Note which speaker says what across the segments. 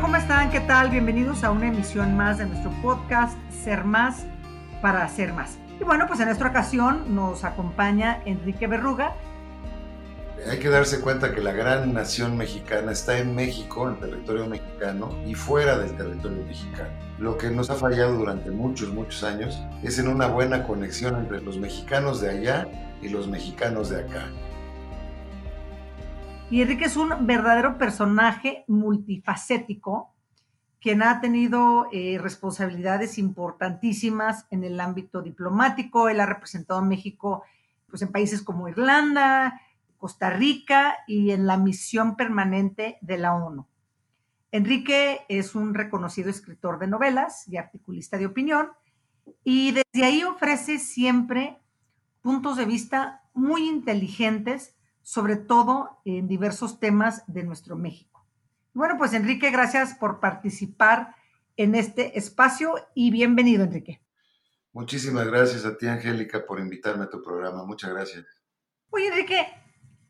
Speaker 1: ¿cómo están? ¿Qué tal? Bienvenidos a una emisión más de nuestro podcast Ser Más para Ser Más. Y bueno, pues en esta ocasión nos acompaña Enrique Berruga.
Speaker 2: Hay que darse cuenta que la gran nación mexicana está en México, en territorio mexicano y fuera del territorio mexicano. Lo que nos ha fallado durante muchos, muchos años es en una buena conexión entre los mexicanos de allá y los mexicanos de acá.
Speaker 1: Y Enrique es un verdadero personaje multifacético, quien ha tenido eh, responsabilidades importantísimas en el ámbito diplomático. Él ha representado a México pues, en países como Irlanda, Costa Rica y en la misión permanente de la ONU. Enrique es un reconocido escritor de novelas y articulista de opinión y desde ahí ofrece siempre puntos de vista muy inteligentes sobre todo en diversos temas de nuestro México. Bueno, pues Enrique, gracias por participar en este espacio y bienvenido, Enrique.
Speaker 2: Muchísimas gracias a ti, Angélica, por invitarme a tu programa. Muchas gracias.
Speaker 1: Oye, Enrique,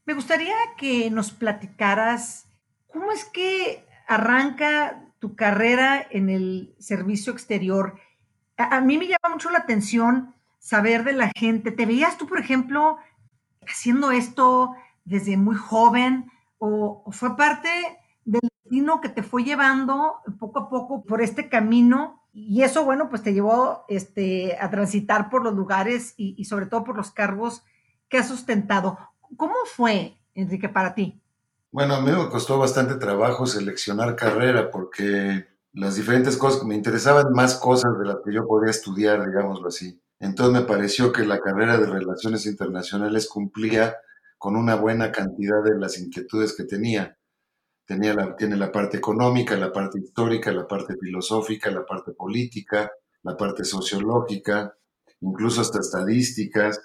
Speaker 1: me gustaría que nos platicaras cómo es que arranca tu carrera en el servicio exterior. A, a mí me llama mucho la atención saber de la gente. ¿Te veías tú, por ejemplo, haciendo esto desde muy joven o, fue parte del destino que te fue llevando poco a poco por este camino y eso, bueno, pues te llevó este, a transitar por los lugares y, y sobre todo por los cargos que has sustentado. ¿Cómo fue, Enrique, para ti?
Speaker 2: Bueno, a mí me costó bastante trabajo seleccionar carrera porque las diferentes cosas, me interesaban más cosas de las que yo podía estudiar, digámoslo así. Entonces me pareció que la carrera de Relaciones Internacionales cumplía con una buena cantidad de las inquietudes que tenía. tenía la, tiene la parte económica, la parte histórica, la parte filosófica, la parte política, la parte sociológica, incluso hasta estadísticas,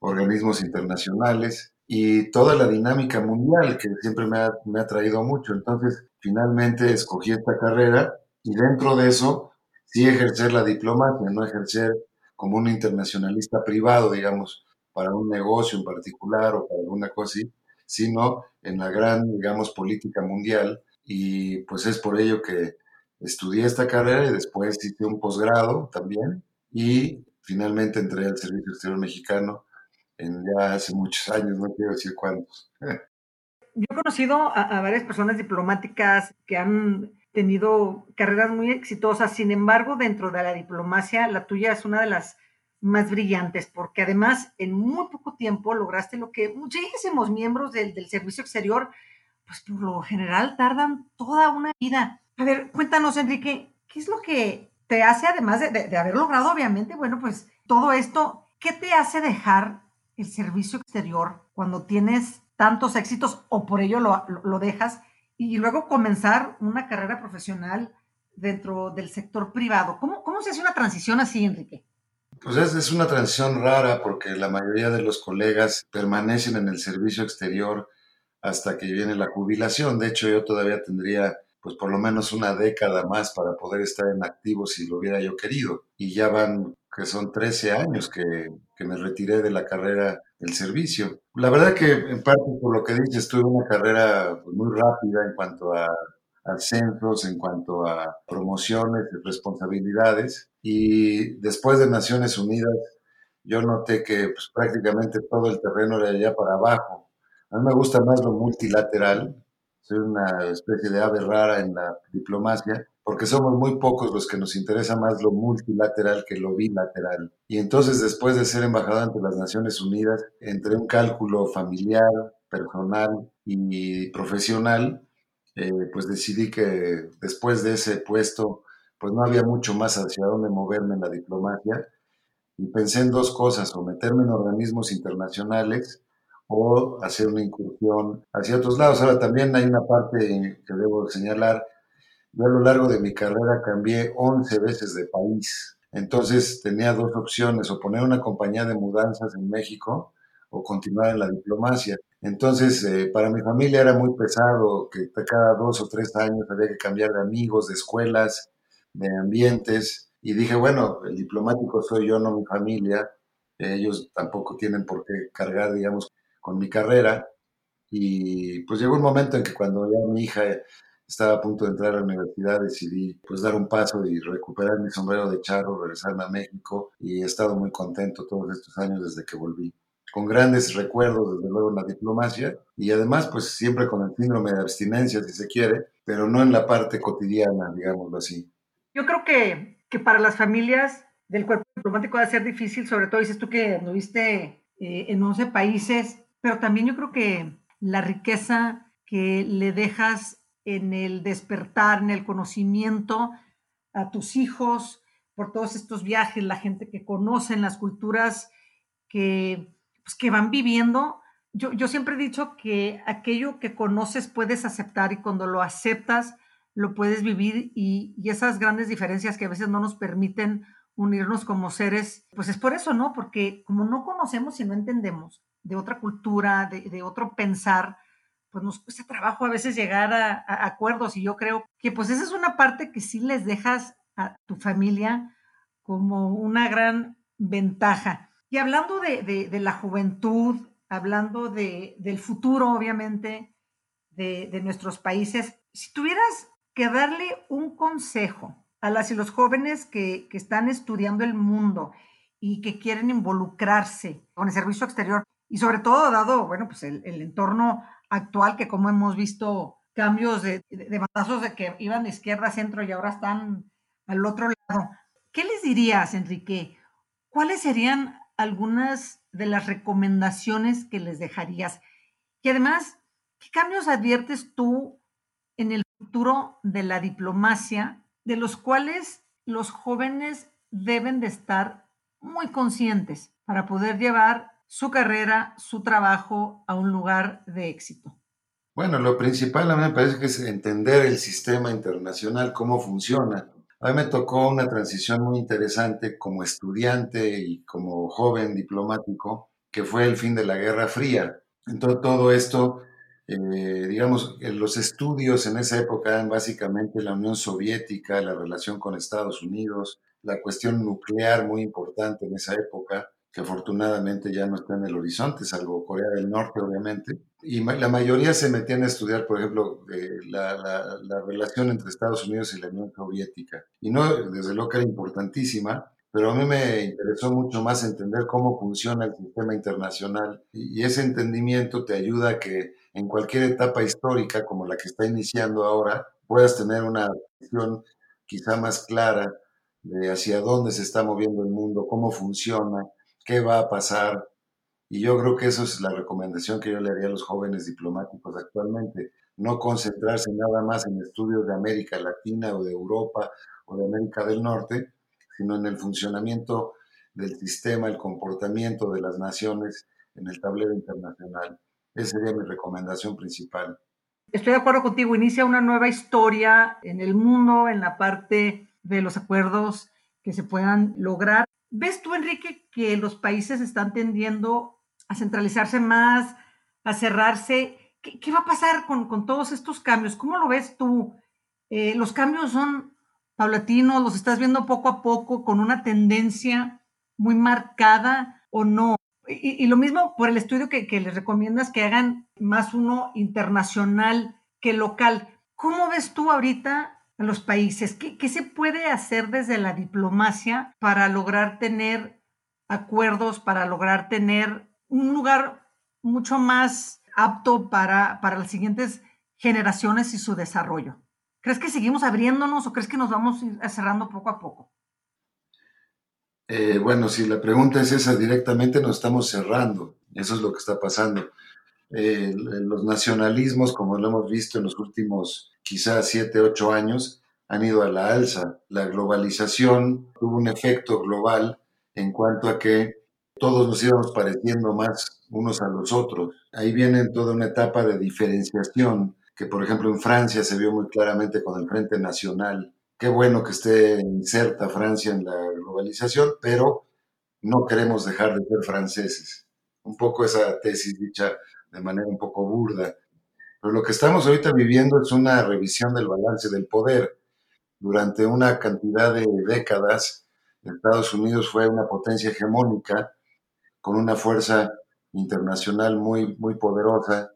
Speaker 2: organismos internacionales y toda la dinámica mundial que siempre me ha, me ha traído mucho. Entonces, finalmente escogí esta carrera y dentro de eso sí ejercer la diplomacia, no ejercer como un internacionalista privado, digamos, para un negocio en particular o para alguna cosa así, sino en la gran, digamos, política mundial. Y pues es por ello que estudié esta carrera y después hice un posgrado también y finalmente entré al Servicio Exterior Mexicano en ya hace muchos años, no quiero decir cuántos.
Speaker 1: Yo he conocido a, a varias personas diplomáticas que han tenido carreras muy exitosas. Sin embargo, dentro de la diplomacia, la tuya es una de las más brillantes, porque además en muy poco tiempo lograste lo que muchísimos miembros del, del servicio exterior, pues por lo general tardan toda una vida. A ver, cuéntanos, Enrique, ¿qué es lo que te hace, además de, de, de haber logrado, obviamente, bueno, pues todo esto, ¿qué te hace dejar el servicio exterior cuando tienes tantos éxitos o por ello lo, lo, lo dejas? Y luego comenzar una carrera profesional dentro del sector privado. ¿Cómo, cómo se hace una transición así, Enrique?
Speaker 2: Pues es, una transición rara porque la mayoría de los colegas permanecen en el servicio exterior hasta que viene la jubilación. De hecho, yo todavía tendría pues por lo menos una década más para poder estar en activo si lo hubiera yo querido. Y ya van, que son 13 años que, que me retiré de la carrera del servicio. La verdad que en parte por lo que dices, tuve una carrera muy rápida en cuanto a ascensos, en cuanto a promociones responsabilidades. Y después de Naciones Unidas, yo noté que pues, prácticamente todo el terreno era allá para abajo. A mí me gusta más lo multilateral, soy una especie de ave rara en la diplomacia, porque somos muy pocos los que nos interesa más lo multilateral que lo bilateral. Y entonces, después de ser embajador ante las Naciones Unidas, entre un cálculo familiar, personal y profesional, eh, pues decidí que después de ese puesto, pues no había mucho más hacia dónde moverme en la diplomacia. Y pensé en dos cosas, o meterme en organismos internacionales o hacer una incursión hacia otros lados. Ahora también hay una parte que debo señalar. Yo a lo largo de mi carrera cambié 11 veces de país. Entonces tenía dos opciones, o poner una compañía de mudanzas en México o continuar en la diplomacia. Entonces, eh, para mi familia era muy pesado que cada dos o tres años había que cambiar de amigos, de escuelas, de ambientes. Y dije, bueno, el diplomático soy yo, no mi familia. Ellos tampoco tienen por qué cargar, digamos, con mi carrera. Y pues llegó un momento en que cuando ya mi hija estaba a punto de entrar a la universidad, decidí pues dar un paso y recuperar mi sombrero de charro, regresarme a México y he estado muy contento todos estos años desde que volví. Con grandes recuerdos, desde luego, en la diplomacia y además, pues siempre con el síndrome de abstinencia, si se quiere, pero no en la parte cotidiana, digámoslo así.
Speaker 1: Yo creo que, que para las familias del cuerpo diplomático va a ser difícil, sobre todo dices tú que anduviste eh, en 11 países, pero también yo creo que la riqueza que le dejas en el despertar, en el conocimiento a tus hijos por todos estos viajes, la gente que conocen, las culturas que, pues, que van viviendo. Yo, yo siempre he dicho que aquello que conoces puedes aceptar y cuando lo aceptas lo puedes vivir y, y esas grandes diferencias que a veces no nos permiten unirnos como seres, pues es por eso, ¿no? Porque como no conocemos y no entendemos de otra cultura, de, de otro pensar, pues nos cuesta trabajo a veces llegar a, acuerdos y yo creo que pues esa es una parte que sí les dejas a tu familia como una gran ventaja. Y hablando de, la juventud, hablando del futuro, obviamente, de, nuestros países, si tuvieras que darle un consejo a las y los jóvenes que, están estudiando el mundo y que quieren involucrarse con el servicio exterior, y sobre todo dado, bueno, pues el, el entorno actual, que como hemos visto cambios de, de, batazos de que iban de izquierda a centro y ahora están al otro lado. ¿Qué les dirías, Enrique? ¿Cuáles serían algunas de las recomendaciones que les dejarías? Y además, ¿qué cambios adviertes tú en el futuro de la diplomacia, de los cuales los jóvenes deben de estar muy conscientes para poder llevar su carrera, su trabajo a un lugar de éxito?
Speaker 2: Bueno, lo principal a mí me parece que es entender el sistema internacional, cómo funciona. A mí me tocó una transición muy interesante como estudiante y como joven diplomático, que fue el fin de la Guerra Fría. Entonces todo esto, eh, digamos, los estudios en esa época eran básicamente la Unión Soviética, la relación con Estados Unidos, la cuestión nuclear muy importante en esa época, que afortunadamente ya no está en el horizonte, salvo Corea del Norte, obviamente. Y la mayoría se metían a estudiar, por ejemplo, eh, la, la, relación entre Estados Unidos y la Unión Soviética. Y no, desde luego que era importantísima, pero a mí me interesó mucho más entender cómo funciona el sistema internacional. Y, ese entendimiento te ayuda a que en cualquier etapa histórica, como la que está iniciando ahora, puedas tener una visión quizá más clara de hacia dónde se está moviendo el mundo, cómo funciona, qué va a pasar. Y yo creo que eso es la recomendación que yo le haría a los jóvenes diplomáticos actualmente. No concentrarse nada más en estudios de América Latina o de Europa o de América del Norte, sino en el funcionamiento del sistema, el comportamiento de las naciones en el tablero internacional. Esa sería mi recomendación principal.
Speaker 1: Estoy de acuerdo contigo. Inicia una nueva historia en el mundo, en la parte de los acuerdos que se puedan lograr. ¿Ves tú, Enrique, que los países están tendiendo a centralizarse más, a cerrarse? ¿Qué, va a pasar con, todos estos cambios? ¿Cómo lo ves tú? Eh, ¿Los cambios son paulatinos? ¿Los estás viendo poco a poco con una tendencia muy marcada o no? Y, lo mismo por el estudio que, que les recomiendas que hagan más uno internacional que local. ¿Cómo ves tú ahorita los países? ¿Qué, se puede hacer desde la diplomacia para lograr tener acuerdos, para lograr tener un lugar mucho más apto para, para las siguientes generaciones y su desarrollo? ¿Crees que seguimos abriéndonos o crees que nos vamos cerrando poco a poco?
Speaker 2: Eh, bueno, si la pregunta es esa directamente, nos estamos cerrando. Eso es lo que está pasando. Eh, los nacionalismos, como lo hemos visto en los últimos quizás siete, ocho años, han ido a la alza. La globalización tuvo un efecto global en cuanto a que todos nos íbamos pareciendo más unos a los otros. Ahí viene toda una etapa de diferenciación que, por ejemplo, en Francia se vio muy claramente con el Frente Nacional. Qué bueno que esté inserta Francia en la globalización, pero no queremos dejar de ser franceses. Un poco esa tesis dicha de manera un poco burda. Pero lo que estamos ahorita viviendo es una revisión del balance del poder. Durante una cantidad de décadas, Estados Unidos fue una potencia hegemónica con una fuerza internacional muy, muy poderosa.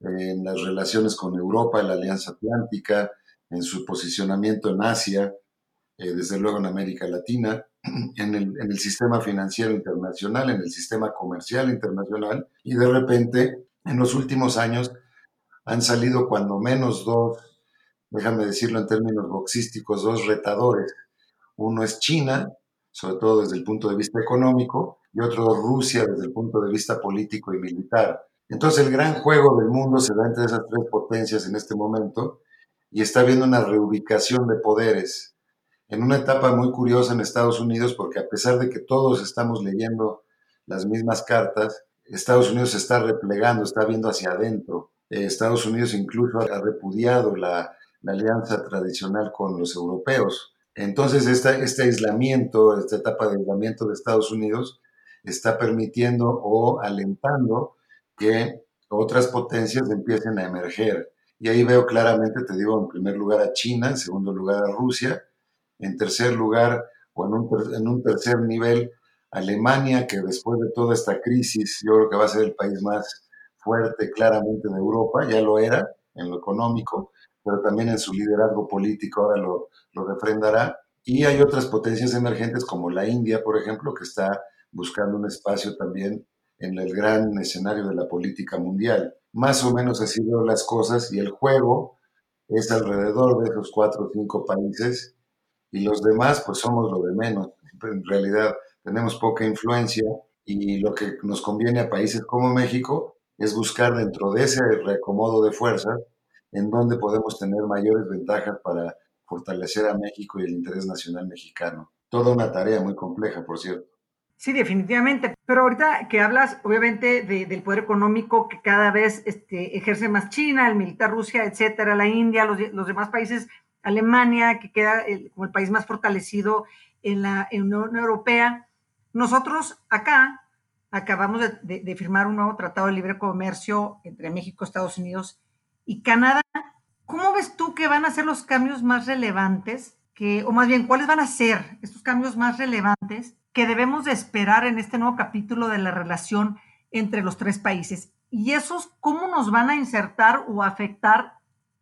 Speaker 2: en las relaciones con Europa, en la Alianza Atlántica, en su posicionamiento en Asia, eh, desde luego en América Latina, el, en el, sistema financiero internacional, en el sistema comercial internacional, y de repente, en los últimos años, han salido cuando menos dos, déjame decirlo en términos boxísticos, dos retadores. Uno es China, sobre todo desde el punto de vista económico, y otro Rusia desde el punto de vista político y militar. Entonces el gran juego del mundo se da entre esas tres potencias en este momento y está habiendo una reubicación de poderes en una etapa muy curiosa en Estados Unidos porque a pesar de que todos estamos leyendo las mismas cartas, Estados Unidos se está replegando, está viendo hacia adentro. Eh, Estados Unidos incluso ha repudiado la, la alianza tradicional con los europeos. Entonces, este aislamiento, esta etapa de aislamiento de Estados Unidos, está permitiendo o alentando que otras potencias empiecen a emerger. Y ahí veo claramente, te digo, en primer lugar a China, en segundo lugar a Rusia, en tercer lugar o en un, en un tercer nivel Alemania, que después de toda esta crisis yo creo que va a ser el país más fuerte claramente de Europa, ya lo era en lo económico, pero también en su liderazgo político ahora lo, lo refrendará. Y hay otras potencias emergentes como la India, por ejemplo, que está buscando un espacio también en el gran escenario de la política mundial. Más o menos así veo las cosas y el juego es alrededor de esos cuatro o cinco países y los demás pues somos lo de menos. En realidad tenemos poca influencia y lo que nos conviene a países como México es buscar dentro de ese reacomodo de fuerzas en donde podemos tener mayores ventajas para fortalecer a México y el interés nacional mexicano. Toda una tarea muy compleja, por cierto.
Speaker 1: Sí, definitivamente. Pero ahorita que hablas, obviamente, del poder económico que cada vez este, ejerce más China, el militar Rusia, etcétera, la India, los, los demás países, Alemania, que queda como el país más fortalecido en la Unión Europea. Nosotros acá acabamos de, firmar un nuevo tratado de libre comercio entre México, Estados Unidos y Canadá. ¿Cómo ves tú que van a ser los cambios más relevantes? Que, o más bien, ¿cuáles van a ser estos cambios más relevantes que debemos de esperar en este nuevo capítulo de la relación entre los tres países? Y esos, ¿cómo nos van a insertar o afectar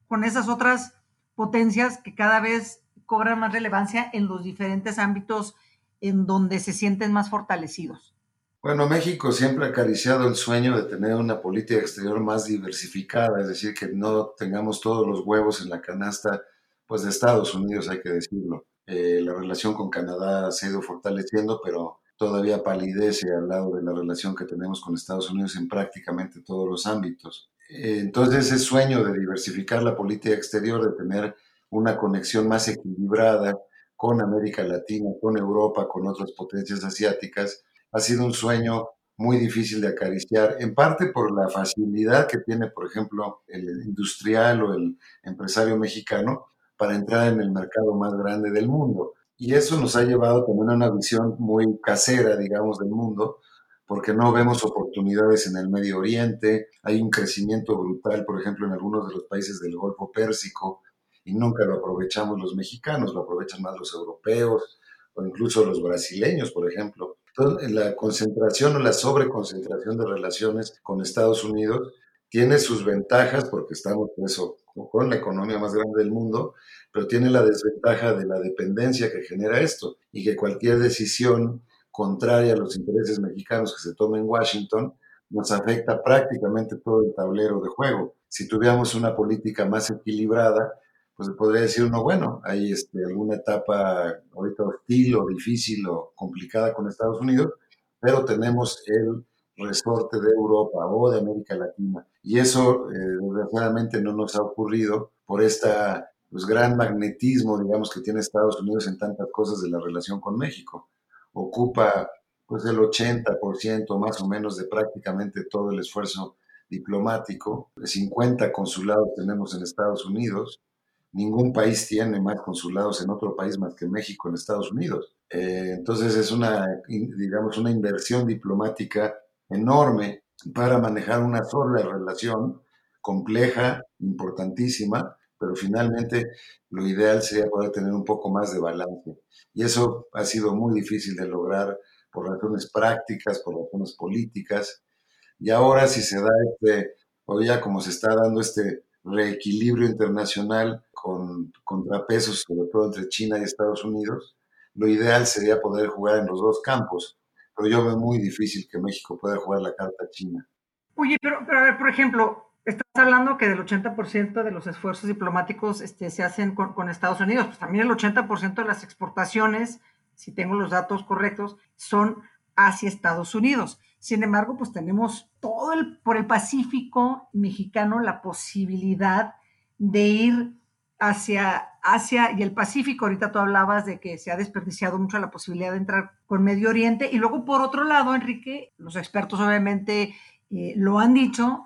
Speaker 1: con esas otras potencias que cada vez cobran más relevancia en los diferentes ámbitos en donde se sienten más fortalecidos?
Speaker 2: Bueno, México siempre ha acariciado el sueño de tener una política exterior más diversificada, es decir, que no tengamos todos los huevos en la canasta, pues de Estados Unidos, hay que decirlo. Eh, la relación con Canadá se ha ido fortaleciendo, pero todavía palidece al lado de la relación que tenemos con Estados Unidos en prácticamente todos los ámbitos. Eh, entonces, ese sueño de diversificar la política exterior, de tener una conexión más equilibrada con América Latina, con Europa, con otras potencias asiáticas, ha sido un sueño muy difícil de acariciar, en parte por la facilidad que tiene, por ejemplo, el industrial o el empresario mexicano para entrar en el mercado más grande del mundo. Y eso nos ha llevado también a una visión muy casera, digamos, del mundo, porque no vemos oportunidades en el Medio Oriente, hay un crecimiento brutal, por ejemplo, en algunos de los países del Golfo Pérsico, y nunca lo aprovechamos los mexicanos, lo aprovechan más los europeos o incluso los brasileños, por ejemplo la concentración o la sobreconcentración de relaciones con Estados Unidos tiene sus ventajas porque estamos eso, con la economía más grande del mundo, pero tiene la desventaja de la dependencia que genera esto y que cualquier decisión contraria a los intereses mexicanos que se tome en Washington nos afecta prácticamente todo el tablero de juego. Si tuviéramos una política más equilibrada, pues podría decir uno, bueno, hay este, alguna etapa ahorita hostil o difícil o complicada con Estados Unidos, pero tenemos el resorte de Europa o de América Latina. Y eso, eh, desgraciadamente, no nos ha ocurrido por esta pues, gran magnetismo, digamos, que tiene Estados Unidos en tantas cosas de la relación con México. Ocupa pues el 80% más o menos de prácticamente todo el esfuerzo diplomático. 50 consulados tenemos en Estados Unidos, ningún país tiene más consulados en otro país más que México en Estados Unidos. Eh, entonces es una, digamos, una inversión diplomática enorme para manejar una sola relación compleja, importantísima, pero finalmente lo ideal sería poder tener un poco más de balance. Y eso ha sido muy difícil de lograr por razones prácticas, por razones políticas. Y ahora si se da este ya como se está dando este reequilibrio internacional con contrapesos, sobre todo entre China y Estados Unidos, lo ideal sería poder jugar en los dos campos, pero yo veo muy difícil que México pueda jugar la carta china.
Speaker 1: Oye, pero, a ver, por ejemplo, estás hablando que del 80% de los esfuerzos diplomáticos este, se hacen con, con, Estados Unidos, pues también el 80% de las exportaciones, si tengo los datos correctos, son hacia Estados Unidos. Sin embargo, pues tenemos todo el, por el Pacífico mexicano la posibilidad de ir hacia Asia y el Pacífico. Ahorita tú hablabas de que se ha desperdiciado mucho la posibilidad de entrar por Medio Oriente. Y luego, por otro lado, Enrique, los expertos obviamente eh, lo han dicho,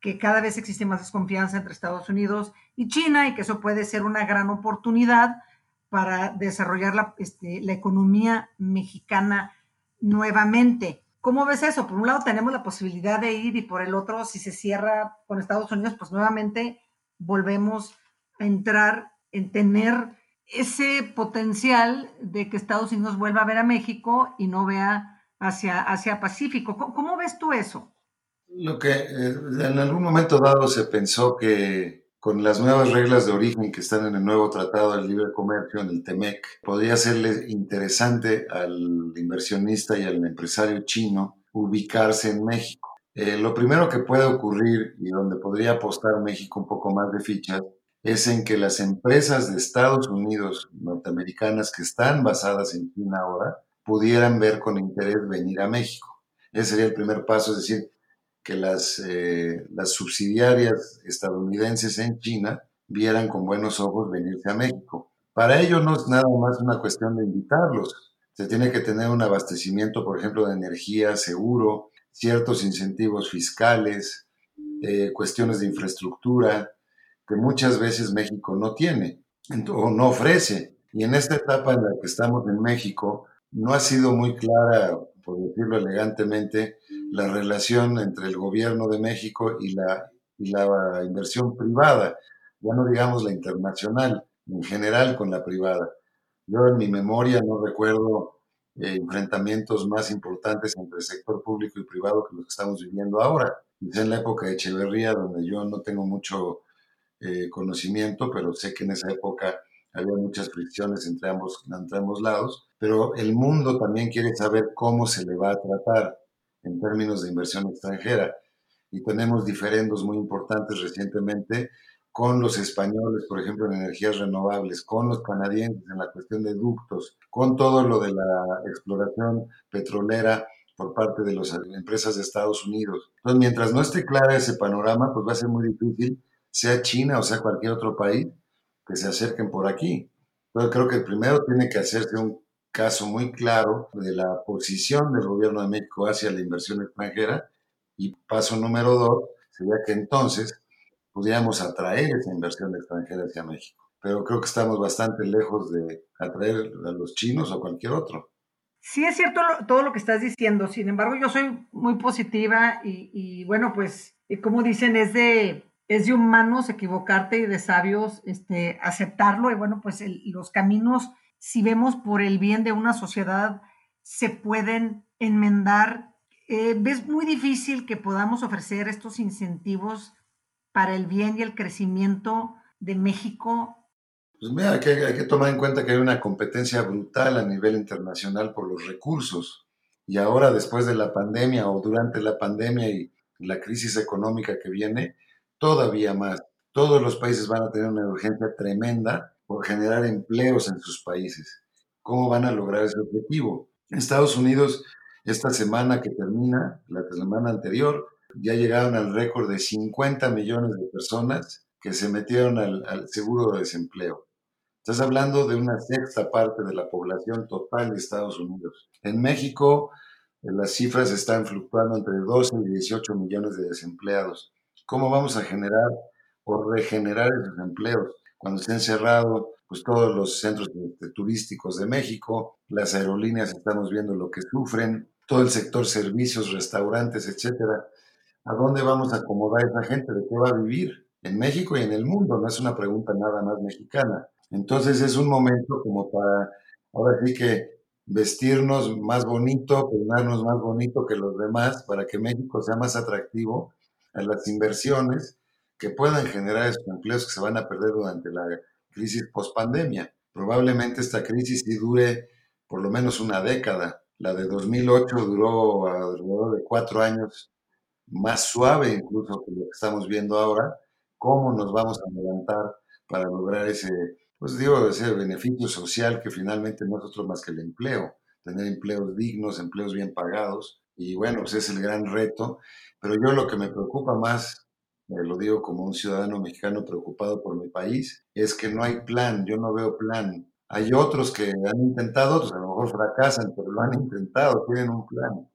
Speaker 1: que cada vez existe más desconfianza entre Estados Unidos y China y que eso puede ser una gran oportunidad para desarrollar la, este, la economía mexicana nuevamente. ¿Cómo ves eso? Por un lado tenemos la posibilidad de ir y por el otro, si se cierra con Estados Unidos, pues nuevamente volvemos entrar en tener ese potencial de que Estados Unidos vuelva a ver a México y no vea hacia, hacia Pacífico. ¿Cómo, ves tú eso?
Speaker 2: Lo que eh, en algún momento dado se pensó que con las nuevas reglas de origen que están en el nuevo Tratado del Libre Comercio, en el TEMEC, podría serle interesante al inversionista y al empresario chino ubicarse en México. Eh, lo primero que puede ocurrir y donde podría apostar México un poco más de fichas es en que las empresas de Estados Unidos norteamericanas que están basadas en China ahora pudieran ver con interés venir a México. Ese sería el primer paso, es decir, que las, eh, las subsidiarias estadounidenses en China vieran con buenos ojos venirse a México. Para ello no es nada más una cuestión de invitarlos. Se tiene que tener un abastecimiento, por ejemplo, de energía seguro, ciertos incentivos fiscales, eh, cuestiones de infraestructura, que muchas veces México no tiene o no ofrece. Y en esta etapa en la que estamos en México, no ha sido muy clara, por decirlo elegantemente, la relación entre el gobierno de México y la, y la inversión privada, ya no digamos la internacional, en general con la privada. Yo en mi memoria no recuerdo eh, enfrentamientos más importantes entre el sector público y privado que los que estamos viviendo ahora. Quizá en la época de Echeverría, donde yo no tengo mucho eh, conocimiento, pero sé que en esa época había muchas fricciones entre ambos, entre ambos lados, pero el mundo también quiere saber cómo se le va a tratar en términos de inversión extranjera. Y tenemos diferendos muy importantes recientemente con los españoles, por ejemplo, en energías renovables, con los canadienses en la cuestión de ductos, con todo lo de la exploración petrolera por parte de las empresas de Estados Unidos. Entonces, mientras no esté clara ese panorama, pues va a ser muy difícil sea China o sea cualquier otro país, que se acerquen por aquí. Entonces creo que primero tiene que hacerse un caso muy claro de la posición del gobierno de México hacia la inversión extranjera y paso número dos sería que entonces pudiéramos atraer esa inversión extranjera hacia México. Pero creo que estamos bastante lejos de atraer a los chinos o cualquier otro.
Speaker 1: Sí, es cierto todo lo que estás diciendo. Sin embargo, yo soy muy positiva y, y bueno, pues, como dicen, es de es de humanos equivocarte y de sabios este, aceptarlo. Y bueno, pues los caminos, si vemos por el bien de una sociedad, se pueden enmendar. Eh, ¿Ves muy difícil que podamos ofrecer estos incentivos para el bien y el crecimiento de México?
Speaker 2: Pues mira, que, hay que tomar en cuenta que hay una competencia brutal a nivel internacional por los recursos. Y ahora, después de la pandemia o durante la pandemia y la crisis económica que viene, todavía más. Todos los países van a tener una urgencia tremenda por generar empleos en sus países. ¿Cómo van a lograr ese objetivo? Estados Unidos, esta semana que termina, la semana anterior, ya llegaron al récord de 50 millones de personas que se metieron al, seguro de desempleo. Estás hablando de una sexta parte de la población total de Estados Unidos. En México, eh, las cifras están fluctuando entre 12 y 18 millones de desempleados. ¿Cómo vamos a generar o regenerar esos empleos? Cuando se han cerrado pues todos los centros turísticos de México, las aerolíneas estamos viendo lo que sufren, todo el sector servicios, restaurantes, etcétera. ¿A dónde vamos a acomodar a esa gente? ¿De qué va a vivir? En México y en el mundo, no es una pregunta nada más mexicana. Entonces es un momento como para, ahora sí que vestirnos más bonito, peinarnos más bonito que los demás para que México sea más atractivo a las inversiones que puedan generar esos empleos que se van a perder durante la crisis post-pandemia. Probablemente esta crisis sí dure por lo menos una década. La de 2008 duró alrededor de cuatro años, más suave incluso que lo que estamos viendo ahora. ¿Cómo nos vamos a levantar para lograr ese, pues digo, ese beneficio social que finalmente no es otro más que el empleo? Tener empleos dignos, empleos bien pagados. Y bueno, pues es el gran reto. Pero yo lo que me preocupa más lo digo como un ciudadano mexicano preocupado por mi país, es que no hay plan, yo no veo plan. Hay otros que han intentado, otros a lo mejor fracasan, pero lo han intentado, tienen un plan.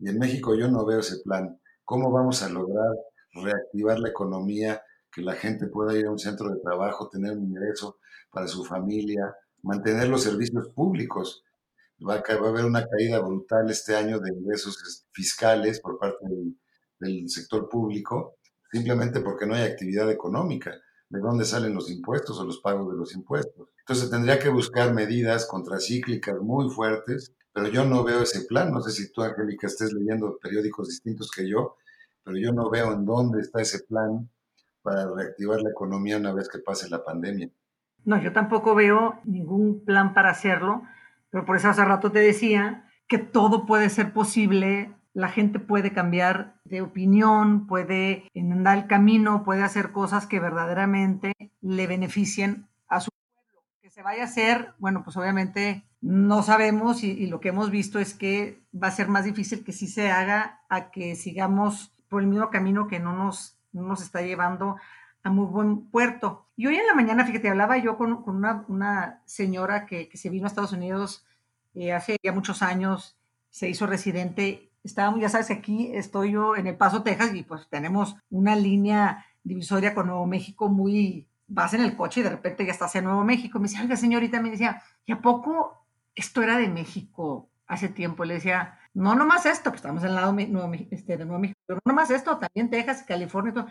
Speaker 2: Y en México yo no veo ese plan. ¿Cómo vamos a lograr reactivar la economía, que la gente pueda ir a un centro de trabajo, tener un ingreso para su familia, mantener los servicios públicos? Va a, va haber una caída brutal este año de ingresos fiscales por parte del, del sector público simplemente porque no hay actividad económica. ¿De dónde salen los impuestos o los pagos de los impuestos? Entonces tendría que buscar medidas contracíclicas muy fuertes, pero yo no veo ese plan. No sé si tú, Angélica, estés leyendo periódicos distintos que yo, pero yo no veo en dónde está ese plan para reactivar la economía una vez que pase la pandemia.
Speaker 1: No, yo tampoco veo ningún plan para hacerlo, pero por eso hace rato te decía que todo puede ser posible la gente puede cambiar de opinión, puede enmendar el camino, puede hacer cosas que verdaderamente le beneficien a su pueblo. Que se vaya a hacer, bueno, pues obviamente no sabemos y, lo que hemos visto es que va a ser más difícil que sí se haga a que sigamos por el mismo camino que no nos, nos está llevando a muy buen puerto. Y hoy en la mañana, fíjate, hablaba yo con, una, señora que, se vino a Estados Unidos eh, hace ya muchos años, se hizo residente estábamos, ya sabes, aquí estoy yo en El Paso, Texas, y pues tenemos una línea divisoria con Nuevo México muy, vas en el coche y de repente ya estás en Nuevo México. Me decía, oiga, señorita, me decía, ¿y a poco esto era de México hace tiempo? Le decía, no nomás esto, pues estamos en el lado Nuevo, este, de Nuevo México, pero no nomás esto, también Texas, California, todo.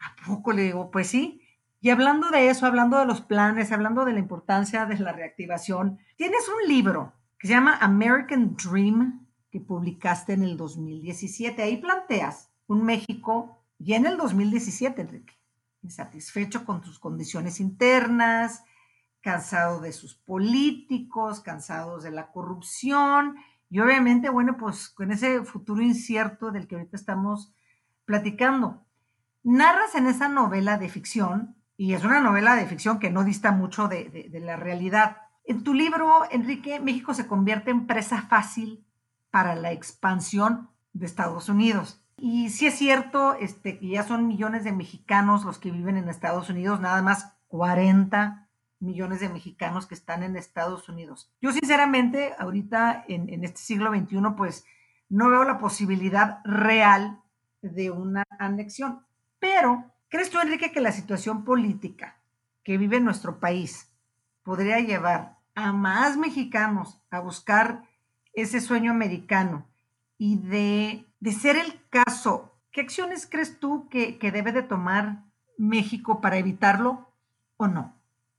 Speaker 1: ¿A poco? Le digo, pues sí. Y hablando de eso, hablando de los planes, hablando de la importancia de la reactivación, tienes un libro que se llama American Dream que publicaste en el 2017. Ahí planteas un México y en el 2017, Enrique, insatisfecho con tus condiciones internas, cansado de sus políticos, cansados de la corrupción y obviamente, bueno, pues con ese futuro incierto del que ahorita estamos platicando. Narras en esa novela de ficción, y es una novela de ficción que no dista mucho de, la realidad. En tu libro, Enrique, México se convierte en presa fácil para la expansión de Estados Unidos. Y sí es cierto este, que ya son millones de mexicanos los que viven en Estados Unidos, nada más 40 millones de mexicanos que están en Estados Unidos. Yo sinceramente, ahorita en, en este siglo XXI, pues no veo la posibilidad real de una anexión. Pero, ¿crees tú, Enrique, que la situación política que vive nuestro país podría llevar a más mexicanos a buscar ese sueño americano y de, ser el caso, ¿qué acciones crees tú que, debe de tomar México para evitarlo o no?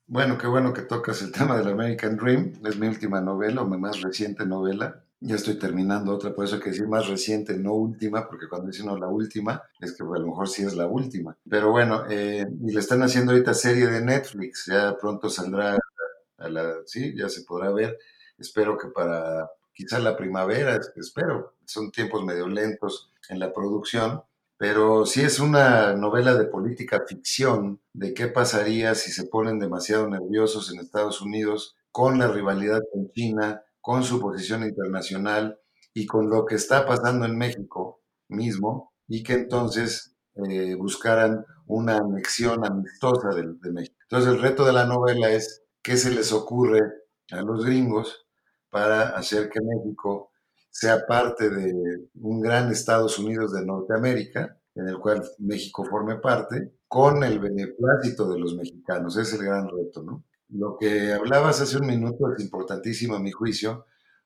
Speaker 2: Bueno, qué bueno que tocas el tema del American Dream. Es mi última novela o mi más reciente novela. Ya estoy terminando otra, por eso hay que decir más reciente, no última, porque cuando dicen no la última, es que a lo mejor sí es la última. Pero bueno, eh, y le están haciendo ahorita serie de Netflix, ya pronto saldrá a la, sí, ya se podrá ver. Espero que para quizá la primavera, espero. Son tiempos medio lentos en la producción, pero sí es una novela de política ficción, de qué pasaría si se ponen demasiado nerviosos en Estados Unidos con la rivalidad con China, con su posición internacional y con lo que está pasando en México mismo, y que entonces eh, buscaran una anexión amistosa de, de México. Entonces el reto de la novela es qué se les ocurre a los gringos para hacer que México sea parte de un gran Estados Unidos de Norteamérica, en el cual México forme parte, con el beneplácito de los mexicanos. Es el gran reto, ¿no? Lo que hablabas hace un minuto es importantísimo a mi juicio,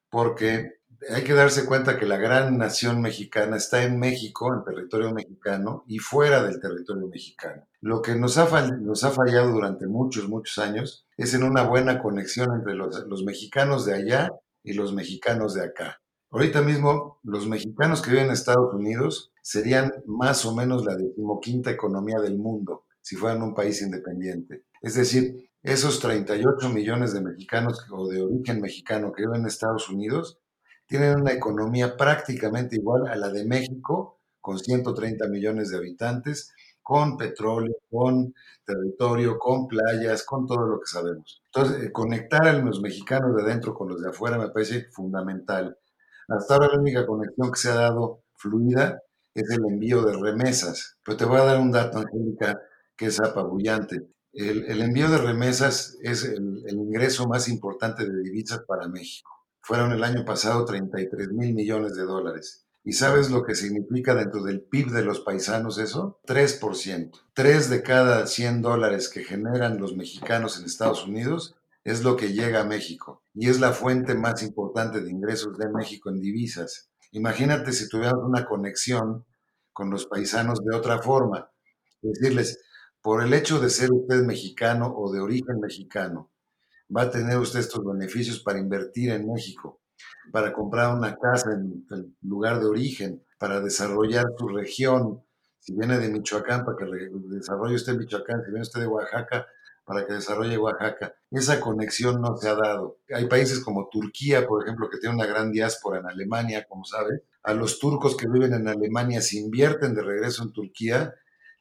Speaker 2: porque hay que darse cuenta que la gran nación mexicana está en México, en territorio mexicano, y fuera del territorio mexicano. Lo que nos ha, fallado durante muchos, muchos años es en una buena conexión entre los, los mexicanos de allá y los mexicanos de acá. Ahorita mismo, los mexicanos que viven en Estados Unidos serían más o menos la decimoquinta economía del mundo si fueran un país independiente. Es decir, esos 38 millones de mexicanos o de origen mexicano que viven en Estados Unidos tienen una economía prácticamente igual a la de México, con 130 millones de habitantes, con petróleo, con territorio, con playas, con todo lo que sabemos. Entonces, eh, conectar a los mexicanos de adentro con los de afuera me parece fundamental. Hasta ahora la única conexión que se ha dado fluida es el envío de remesas. Pero te voy a dar un dato, Angélica, que es apabullante. El, envío de remesas es el, el, ingreso más importante de divisas para México. Fueron el año pasado 33 mil millones de dólares. ¿Y sabes lo que significa dentro del PIB de los paisanos eso? 3%. 3 de cada 100 dólares que generan los mexicanos en Estados Unidos es lo que llega a México y es la fuente más importante de ingresos de México en divisas. Imagínate si tuviéramos una conexión con los paisanos de otra forma. Decirles, por el hecho de ser usted mexicano o de origen mexicano, va a tener usted estos beneficios para invertir en México para comprar una casa en el lugar de origen, para desarrollar su región. Si viene de Michoacán, para que desarrolle usted Michoacán, si viene usted de Oaxaca, para que desarrolle Oaxaca. Esa conexión no se ha dado. Hay países como Turquía, por ejemplo, que tiene una gran diáspora en Alemania, como sabe. A los turcos que viven en Alemania, si invierten de regreso en Turquía,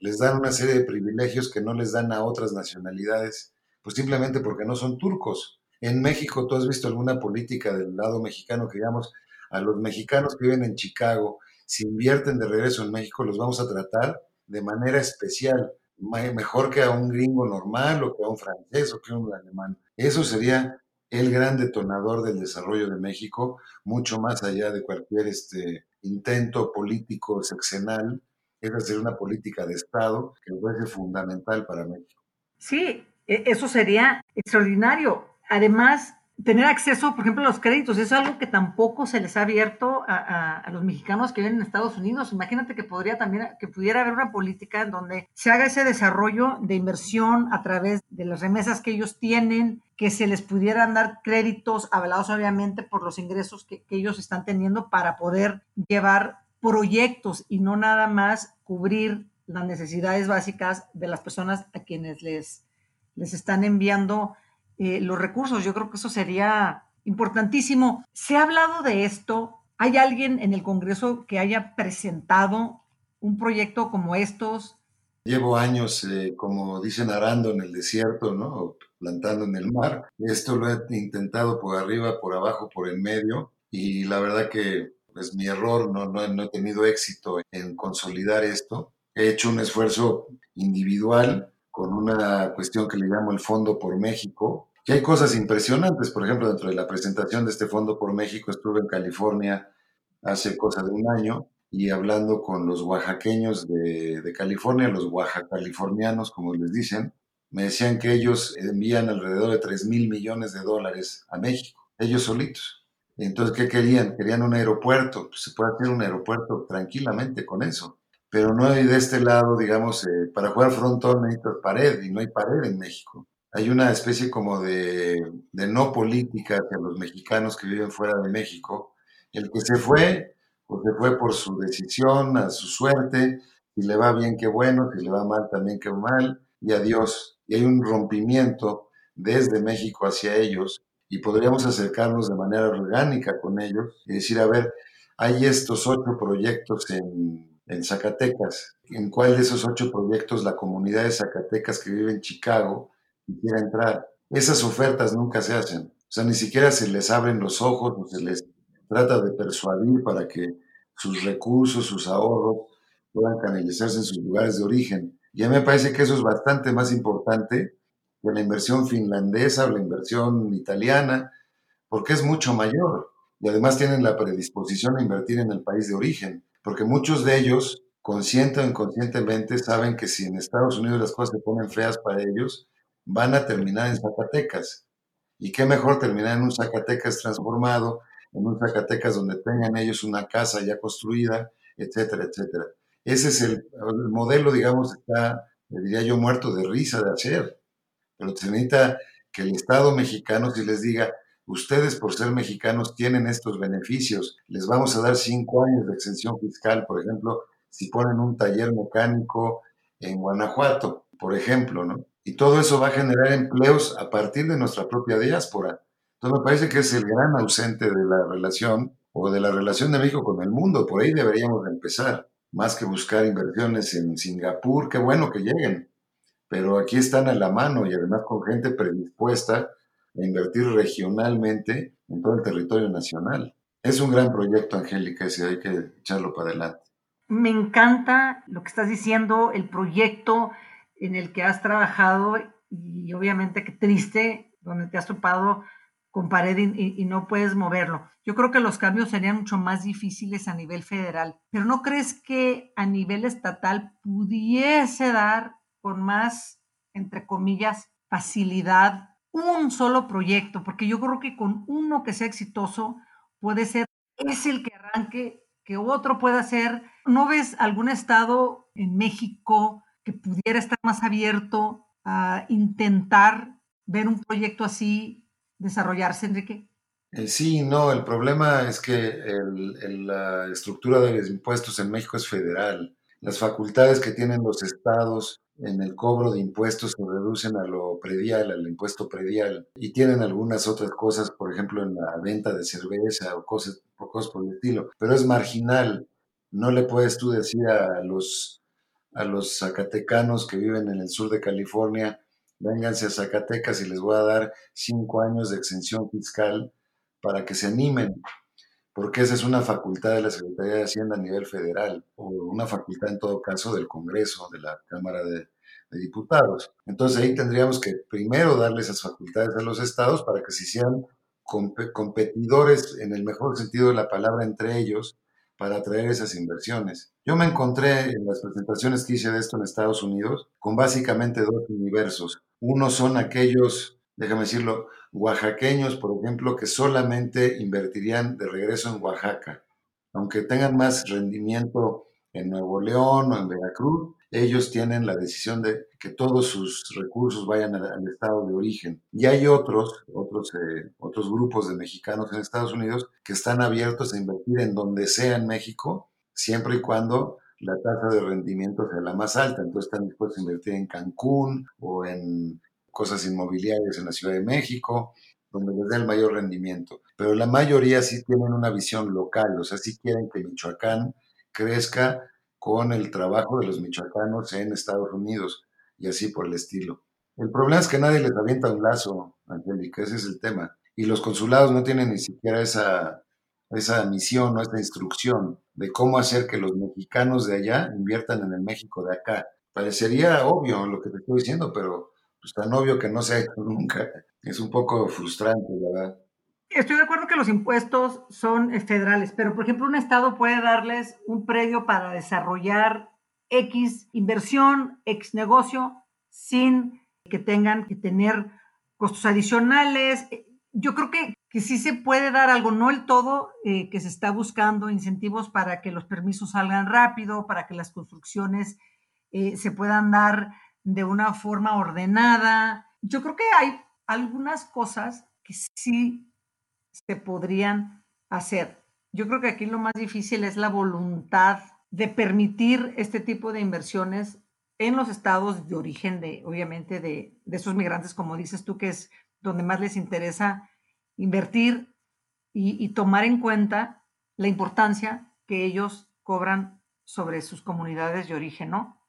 Speaker 2: les dan una serie de privilegios que no les dan a otras nacionalidades, pues simplemente porque no son turcos. En México, ¿tú has visto alguna política del lado mexicano que digamos a los mexicanos que viven en Chicago, si invierten de regreso en México, los vamos a tratar de manera especial, mejor que a un gringo normal o que a un francés o que a un alemán? Eso sería el gran detonador del desarrollo de México, mucho más allá de cualquier este, intento político sexenal, es decir, una política de Estado que ser fundamental para México.
Speaker 1: Sí, e, eso sería extraordinario. Además, tener acceso, por ejemplo, a los créditos, es algo que tampoco se les ha abierto a, los mexicanos que viven en Estados Unidos. Imagínate que podría también, que pudiera haber una política en donde se haga ese desarrollo de inversión a través de las remesas que ellos tienen, que se les pudieran dar créditos avalados obviamente por los ingresos que, que ellos están teniendo para poder llevar proyectos y no nada más cubrir las necesidades básicas de las personas a quienes les, les están enviando eh, los recursos. Yo creo que eso sería importantísimo. ¿Se ha hablado de esto? ¿Hay alguien en el Congreso que haya presentado un proyecto como estos?
Speaker 2: Llevo años, eh, como dicen, arando en el desierto, ¿no? plantando en el mar. Esto lo he intentado por arriba, por abajo, por el medio. Y la verdad que es mi error, no, no, he tenido éxito en consolidar esto. He hecho un esfuerzo individual con una cuestión que le llamo el Fondo por México. Y hay cosas impresionantes, por ejemplo, dentro de la presentación de este Fondo por México estuve en California hace cosa de un año y hablando con los oaxaqueños de, de California, los oaxacalifornianos, como les dicen, me decían que ellos envían alrededor de 3 mil millones de dólares a México, ellos solitos. Entonces, ¿qué querían? Querían un aeropuerto. Pues, se puede hacer un aeropuerto tranquilamente con eso pero no hay de este lado, digamos, eh, para jugar frontón necesitas pared y no hay pared en México. Hay una especie como de, de, no política hacia los mexicanos que viven fuera de México. El que se fue, pues se fue por su decisión, a su suerte. Si le va bien, qué bueno, si le va mal, también qué mal, y adiós. Y hay un rompimiento desde México hacia ellos y podríamos acercarnos de manera orgánica con ellos y decir, a ver, hay estos ocho proyectos en en Zacatecas. ¿En cuál de esos ocho proyectos la comunidad de Zacatecas que vive en Chicago quisiera entrar? Esas ofertas nunca se hacen. O sea, ni siquiera se les abren los ojos o se les trata de persuadir para que sus recursos, sus ahorros puedan canalizarse en sus lugares de origen. Y a mí me parece que eso es bastante más importante que la inversión finlandesa o la inversión italiana, porque es mucho mayor. Y además tienen la predisposición a invertir en el país de origen porque muchos de ellos, consciente o inconscientemente, saben que si en Estados Unidos las cosas se ponen feas para ellos, van a terminar en Zacatecas. Y qué mejor terminar en un Zacatecas transformado, en un Zacatecas donde tengan ellos una casa ya construida, etcétera, etcétera. Ese es el, modelo, digamos, está, diría yo, muerto de risa de hacer. Pero se necesita que el Estado mexicano si les diga, ustedes por ser mexicanos tienen estos beneficios, les vamos a dar cinco años de exención fiscal, por ejemplo, si ponen un taller mecánico en Guanajuato, por ejemplo, ¿no? Y todo eso va a generar empleos a partir de nuestra propia diáspora. Entonces me parece que es el gran ausente de la relación o de la relación de México con el mundo. Por ahí deberíamos empezar, más que buscar inversiones en Singapur, qué bueno que lleguen, pero aquí están a la mano y además con gente predispuesta a invertir regionalmente en todo el territorio nacional. Es un gran proyecto, Angélica, ese hay que echarlo para adelante.
Speaker 1: Me encanta lo que estás diciendo, el proyecto en el que has trabajado y obviamente que triste, donde te has topado con pared y, no puedes moverlo. Yo creo que los cambios serían mucho más difíciles a nivel federal, pero ¿no crees que a nivel estatal pudiese dar con más, entre comillas, facilidad un solo proyecto? Porque yo creo que con uno que sea exitoso puede ser, es el que arranque, que otro pueda ser. ¿No ves algún estado en México que pudiera estar más abierto a intentar ver un proyecto así desarrollarse, Enrique?
Speaker 2: Eh, sí, no, el problema es que la estructura de los impuestos en México es federal. Las facultades que tienen los estados en el cobro de impuestos se reducen a lo predial, al impuesto predial, y tienen algunas otras cosas, por ejemplo, en la venta de cerveza o cosas, o cosas por el estilo, pero es marginal. No le puedes tú decir a los, a los zacatecanos que viven en el sur de California, vénganse a Zacatecas y les voy a dar cinco años de exención fiscal para que se animen, porque esa es una facultad de la Secretaría de Hacienda a nivel federal, o una facultad en todo caso del Congreso, de la Cámara de, Diputados. Entonces ahí tendríamos que primero darle esas facultades a los estados para que se hicieran competidores en el mejor sentido de la palabra entre ellos para atraer esas inversiones. Yo me encontré en las presentaciones que hice de esto en Estados Unidos con básicamente dos universos. Uno son aquellos, déjame decirlo, oaxaqueños, por ejemplo, que solamente invertirían de regreso en Oaxaca. Aunque tengan más rendimiento en Nuevo León o en Veracruz, ellos tienen la decisión de que todos sus recursos vayan al, estado de origen. Y hay otros, otros, eh, otros grupos de mexicanos en Estados Unidos que están abiertos a invertir en donde sea en México, siempre y cuando la tasa de rendimiento sea la más alta. Entonces están dispuestos a invertir en Cancún o en cosas inmobiliarias en la Ciudad de México, donde les dé el mayor rendimiento. Pero la mayoría sí tienen una visión local, o sea, sí quieren que Michoacán crezca con el trabajo de los michoacanos en Estados Unidos y así por el estilo. El problema es que nadie les avienta un lazo, Angélica, ese es el tema. Y los consulados no tienen ni siquiera esa, esa misión o esa instrucción de cómo hacer que los mexicanos de allá inviertan en el México de acá. Parecería obvio lo que te estoy diciendo, pero pues tan obvio que no se ha hecho nunca. Es un poco frustrante, ¿verdad?
Speaker 1: Estoy de acuerdo que los impuestos son federales, pero por ejemplo un estado puede darles un predio para desarrollar X inversión, X negocio, sin que tengan que tener costos adicionales. Yo creo que que sí se puede dar algo, no el todo, eh, que se está buscando incentivos para que los permisos salgan rápido, para que las construcciones eh, se puedan dar de una forma ordenada. Yo creo que hay algunas cosas que sí se podrían hacer. Yo creo que aquí lo más difícil es la voluntad de permitir este tipo de inversiones en los estados de origen de, obviamente, de, de esos migrantes, como dices tú, que es donde más les interesa invertir y, tomar en cuenta la importancia que ellos cobran sobre sus comunidades de origen, ¿no?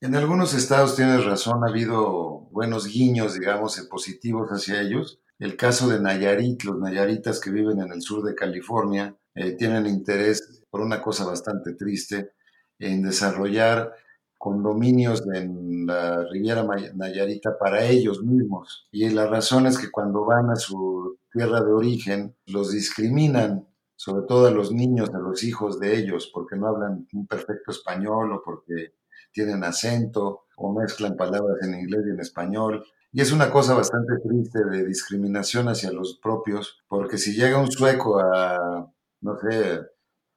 Speaker 2: En algunos estados tienes razón, ha habido buenos guiños, digamos, positivos hacia ellos. El caso de Nayarit, los nayaritas que viven en el sur de California, eh, tienen interés por una cosa bastante triste, en desarrollar condominios en la Riviera Nayarita para ellos mismos. Y la razón es que cuando van a su tierra de origen, los discriminan, sobre todo a los niños, a los hijos de ellos, porque no hablan un perfecto español o porque tienen acento o mezclan palabras en inglés y en español. Y es una cosa bastante triste de discriminación hacia los propios, porque si llega un sueco a, no sé,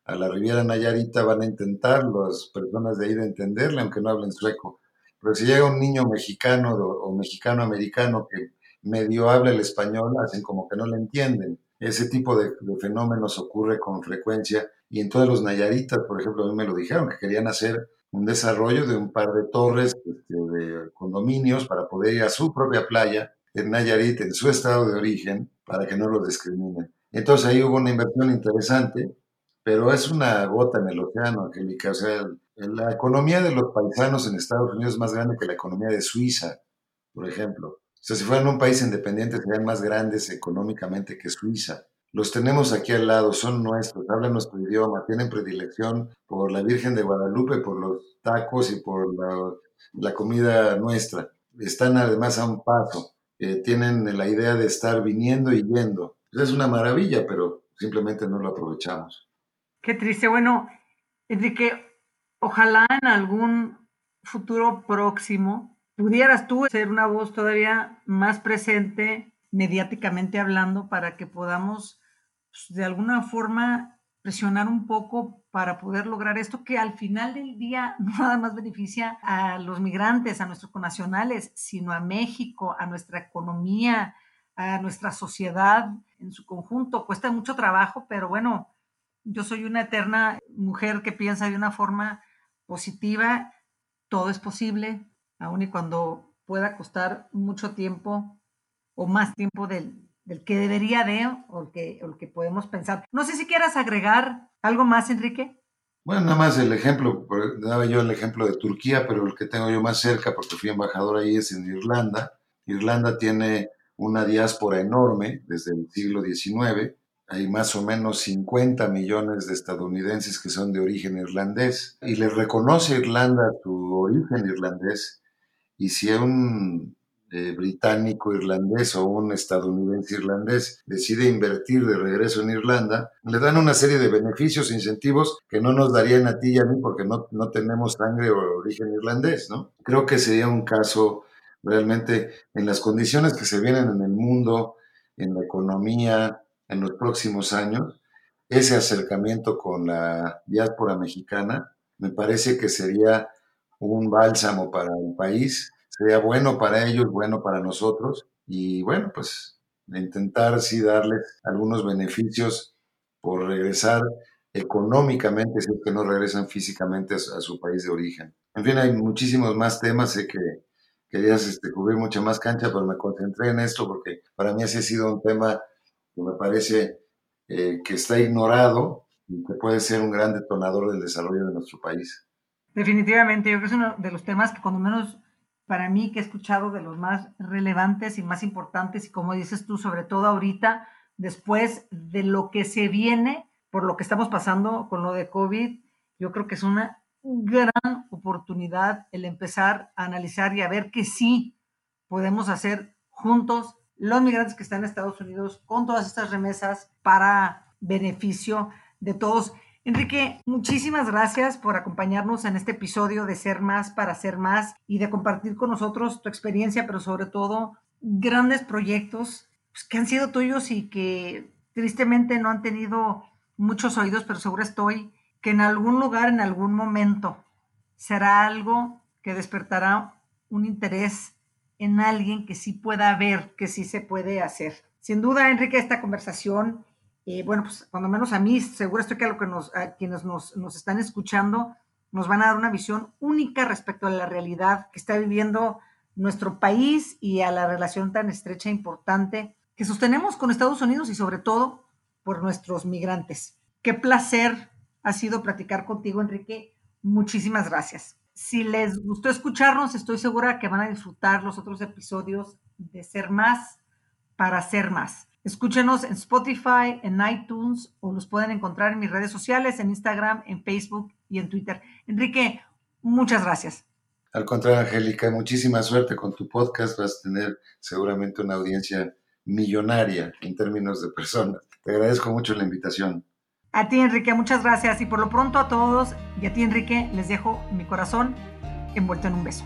Speaker 2: a la Riviera Nayarita van a intentar las personas de ahí de entenderle, aunque no hablen sueco. Pero si llega un niño mexicano o mexicano-americano que medio habla el español hacen como que no le entienden. Ese tipo de, fenómenos ocurre con frecuencia y en todos los Nayaritas, por ejemplo, a mí me lo dijeron, que querían hacer un desarrollo de un par de torres, este, de condominios para poder ir a su propia playa en Nayarit, en su estado de origen, para que no los discriminen. Entonces ahí hubo una inversión interesante, pero es una gota en el océano, Angélica. O sea, la economía de los paisanos en Estados Unidos es más grande que la economía de Suiza, por ejemplo. O sea, si fueran un país independiente, serían más grandes económicamente que Suiza. Los tenemos aquí al lado, son nuestros, hablan nuestro idioma, tienen predilección por la Virgen de Guadalupe, por los tacos y por la, comida nuestra. Están además a un paso, eh, tienen la idea de estar viniendo y yendo. es una maravilla, pero simplemente no lo aprovechamos.
Speaker 1: Qué triste. Bueno, Enrique, ojalá en algún futuro próximo pudieras tú ser una voz todavía más presente mediáticamente hablando para que podamos pues, de alguna forma presionar un poco para poder lograr esto que al final del día no nada más beneficia a los migrantes, a nuestros connacionales, sino a México, a nuestra economía, a nuestra sociedad en su conjunto. Cuesta mucho trabajo, pero bueno, yo soy una eterna mujer que piensa de una forma positiva, todo es posible, aun y cuando pueda costar mucho tiempo o más tiempo del, del que debería de o el que, que podemos pensar. No sé si quieras agregar algo más, Enrique.
Speaker 2: Bueno, nada más el ejemplo, daba yo el ejemplo de Turquía, pero el que tengo yo más cerca, porque fui embajador ahí, es en Irlanda. Irlanda tiene una diáspora enorme desde el siglo XIX. Hay más o menos 50 millones de estadounidenses que son de origen irlandés y le reconoce Irlanda su origen irlandés. Y si un eh, británico irlandés o un estadounidense irlandés decide invertir de regreso en Irlanda, le dan una serie de beneficios, incentivos que no nos darían a ti y a mí porque no, no tenemos sangre o origen irlandés, ¿no? Creo que sería un caso realmente en las condiciones que se vienen en el mundo, en la economía, en los próximos años, ese acercamiento con la diáspora mexicana me parece que sería un bálsamo para el país sería bueno para ellos, bueno para nosotros y bueno, pues intentar sí darles algunos beneficios por regresar económicamente, si es que no regresan físicamente a su, país de origen. En fin, hay muchísimos más temas, sé que querías este, cubrir mucha más cancha, pero me concentré en esto porque para mí ese ha sido un tema que me parece eh, que está ignorado y que puede ser un gran detonador del desarrollo de nuestro país.
Speaker 1: Definitivamente, yo creo que es uno de los temas que cuando menos para mí que he escuchado de los más relevantes y más importantes y como dices tú, sobre todo ahorita, después de lo que se viene, por lo que estamos pasando con lo de COVID, yo creo que es una gran oportunidad el empezar a analizar y a ver que sí podemos hacer juntos los migrantes que están en Estados Unidos con todas estas remesas para beneficio de todos. Enrique, muchísimas gracias por acompañarnos en este episodio de Ser Más para Ser Más y de compartir con nosotros tu experiencia, pero sobre todo grandes proyectos pues, que han sido tuyos y que tristemente no han tenido muchos oídos, pero seguro estoy que en algún lugar, en algún momento, será algo que despertará un interés en alguien que sí pueda ver, que sí se puede hacer. Sin duda, Enrique, esta conversación eh, bueno, pues cuando menos a mí, seguro estoy que a, lo que nos, a quienes nos, nos están escuchando nos van a dar una visión única respecto a la realidad que está viviendo nuestro país y a la relación tan estrecha e importante que sostenemos con Estados Unidos y sobre todo por nuestros migrantes. Qué placer ha sido platicar contigo, Enrique. Muchísimas gracias. Si les gustó escucharnos, estoy segura que van a disfrutar los otros episodios de Ser Más para Ser Más. Escúchenos en Spotify, en iTunes o los pueden encontrar en mis redes sociales, en Instagram, en Facebook y en Twitter. Enrique, muchas gracias.
Speaker 2: Al contrario, Angélica, muchísima suerte con tu podcast. Vas a tener seguramente una audiencia millonaria en términos de personas. Te agradezco mucho la invitación.
Speaker 1: A ti, Enrique, muchas gracias. Y por lo pronto a todos y a ti, Enrique, les dejo mi corazón envuelto en un beso.